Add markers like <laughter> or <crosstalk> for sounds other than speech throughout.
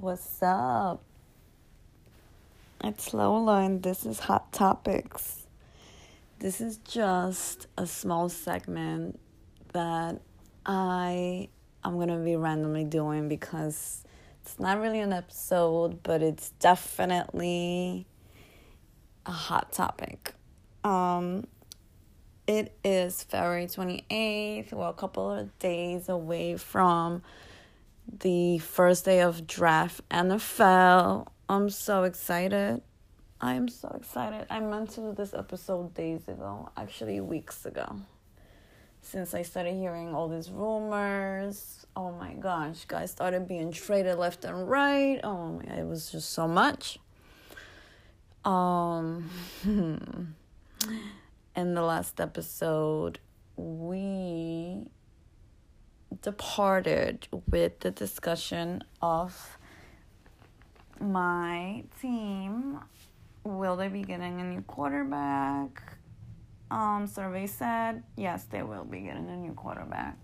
What's up? It's Lola, and this is Hot Topics. This is just a small segment that I I'm gonna be randomly doing because it's not really an episode, but it's definitely a hot topic. Um, it is February 28th. We're a couple of days away from the first day of draft NFL. I'm so excited. I am so excited. I meant to do this episode days ago, actually, weeks ago. Since I started hearing all these rumors. Oh my gosh, guys started being traded left and right. Oh my god, it was just so much. Um <laughs> in the last episode, we departed with the discussion of my team. Will they be getting a new quarterback? Um, survey said yes, they will be getting a new quarterback.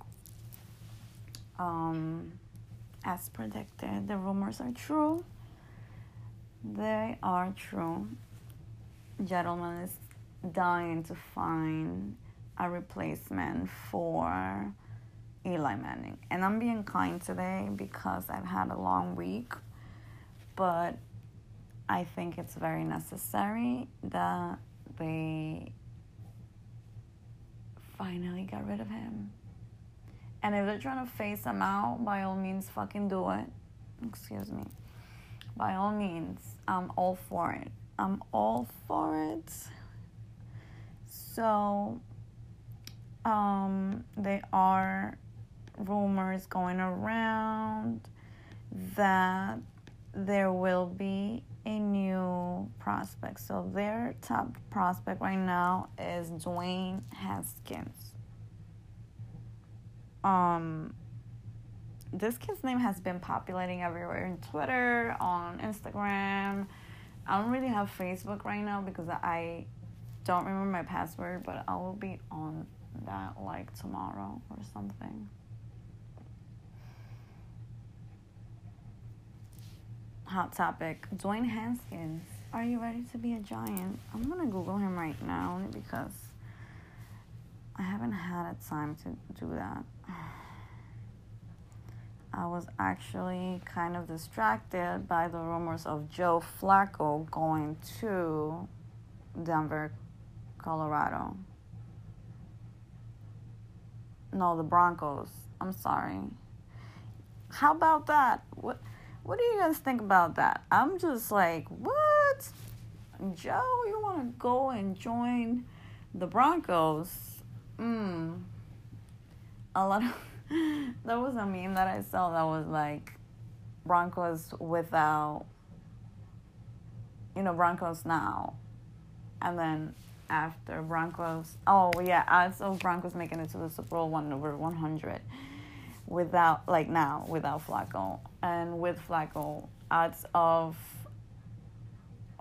Um, as predicted, the rumors are true. They are true. Gettleman is dying to find a replacement for Eli Manning. And I'm being kind today because I've had a long week, but I think it's very necessary that they finally got rid of him. And if they're trying to face him out, by all means, fucking do it. Excuse me. By all means, I'm all for it. I'm all for it. So, um, there are rumors going around that there will be a new prospect. So their top prospect right now is Dwayne Haskins. Um, this kid's name has been populating everywhere in Twitter, on Instagram. I don't really have Facebook right now because I don't remember my password, but I will be on that like tomorrow or something. Hot topic Dwayne Haskins. Are you ready to be a giant? I'm gonna Google him right now only because I haven't had a time to do that. <sighs> I was actually kind of distracted by the rumors of Joe Flacco going to Denver Colorado. No, the Broncos. I'm sorry. How about that? What what do you guys think about that? I'm just like, what? Joe, you want to go and join the Broncos? Mm. A lot of <laughs> there was a meme that I saw that was like Broncos without you know Broncos now, and then after Broncos. Oh yeah, I saw Broncos making it to the Super Bowl one over one hundred without like now without Flacco and with Flacco odds of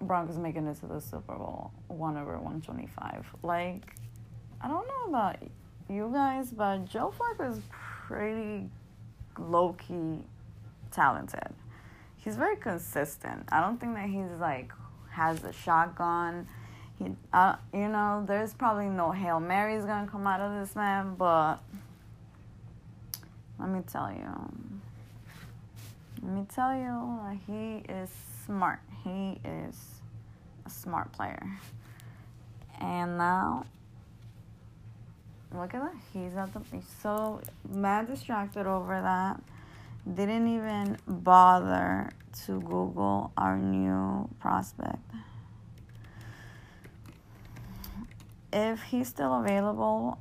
Broncos making it to the Super Bowl one over one twenty five. Like I don't know about you guys, but Joe Flacco is pretty low key talented. He's very consistent. I don't think that he's like has a shotgun he, uh, you know, there's probably no Hail Marys gonna come out of this man, but let me tell you. Let me tell you, he is smart. He is a smart player. And now, look at that. He's at the. He's so mad distracted over that. Didn't even bother to Google our new prospect. if he's still available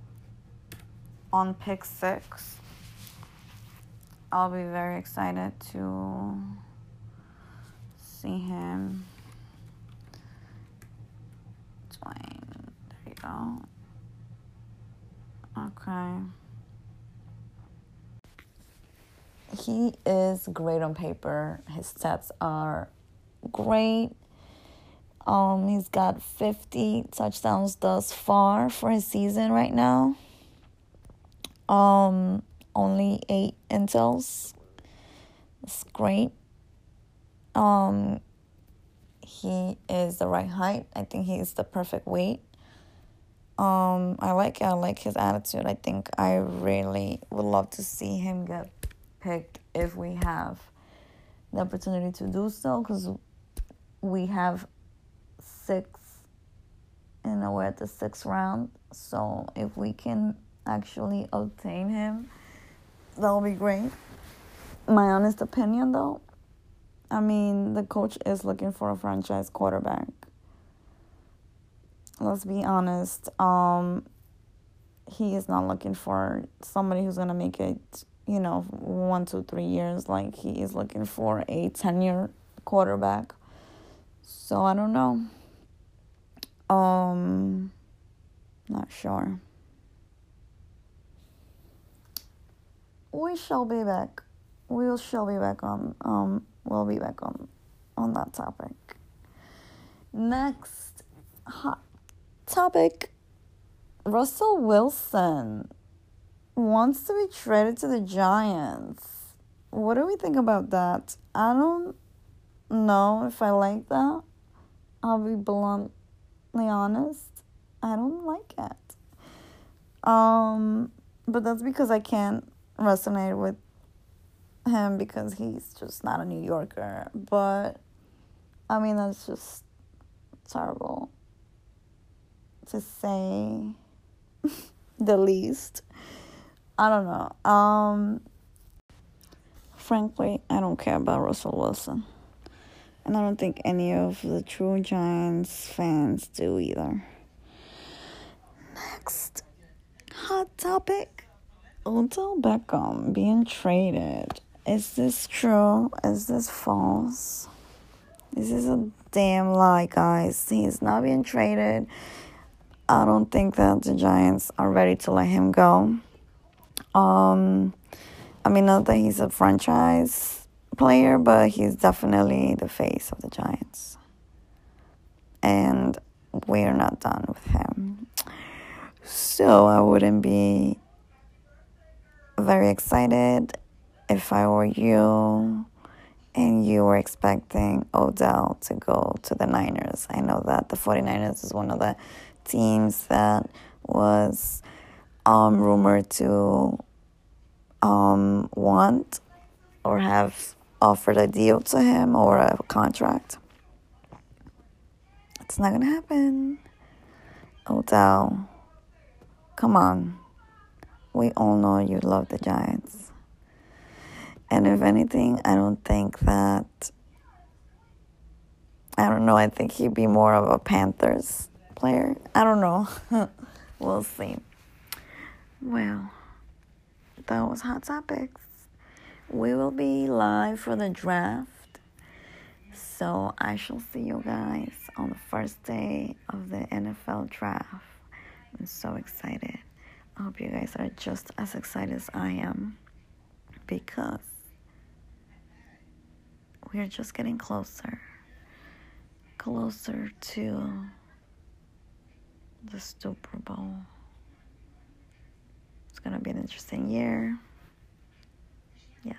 on pick six, I'll be very excited to see him. Dwayne, there you go. Okay. He is great on paper. His stats are great. Um, he's got 50 touchdowns thus far for his season right now. Um, only eight intels. That's great. Um, he is the right height. I think he's the perfect weight. Um, I like I like his attitude. I think I really would love to see him get picked if we have the opportunity to do so because we have six and we're at the sixth round. So if we can actually obtain him, that will be great. My honest opinion, though, I mean, the coach is looking for a franchise quarterback. Let's be honest. Um, he is not looking for somebody who's gonna make it, you know, one, two, three years. Like he is looking for a ten-year quarterback. So I don't know. Um, not sure. We shall be back. We shall be back on. Um, we'll be back on on that topic. Next hot topic. Russell Wilson wants to be traded to the Giants. What do we think about that? I don't know if I like that. I'll be bluntly honest. I don't like it. Um, but that's because I can't resonate with him because he's just not a New Yorker. But I mean, that's just terrible to say <laughs> the least. I don't know. Um, frankly, I don't care about Russell Wilson. And I don't think any of the true Giants fans do either. Next hot topic Odell Beckham being traded. Is this true? Is this false? This is a damn lie, guys. He's not being traded. I don't think that the Giants are ready to let him go. Um, I mean, not that he's a franchise player, but he's definitely the face of the Giants. And we're not done with him. So I wouldn't be very excited if I were you and you were expecting Odell to go to the Niners. I know that the 49ers is one of the teams that was um, rumored to um, want or have offered a deal to him or a contract. It's not gonna happen. Odell, come on. We all know you love the Giants. And if anything, I don't think that. I don't know. I think he'd be more of a Panthers player. I don't know. <laughs> we'll see. Well, that was Hot Topics we will be live for the draft. So I shall see you guys on the first day of the NFL draft. I'm so excited. I hope you guys are just as excited as I am because we are just getting closer, closer to the Super Bowl. It's to be an interesting year. Yeah.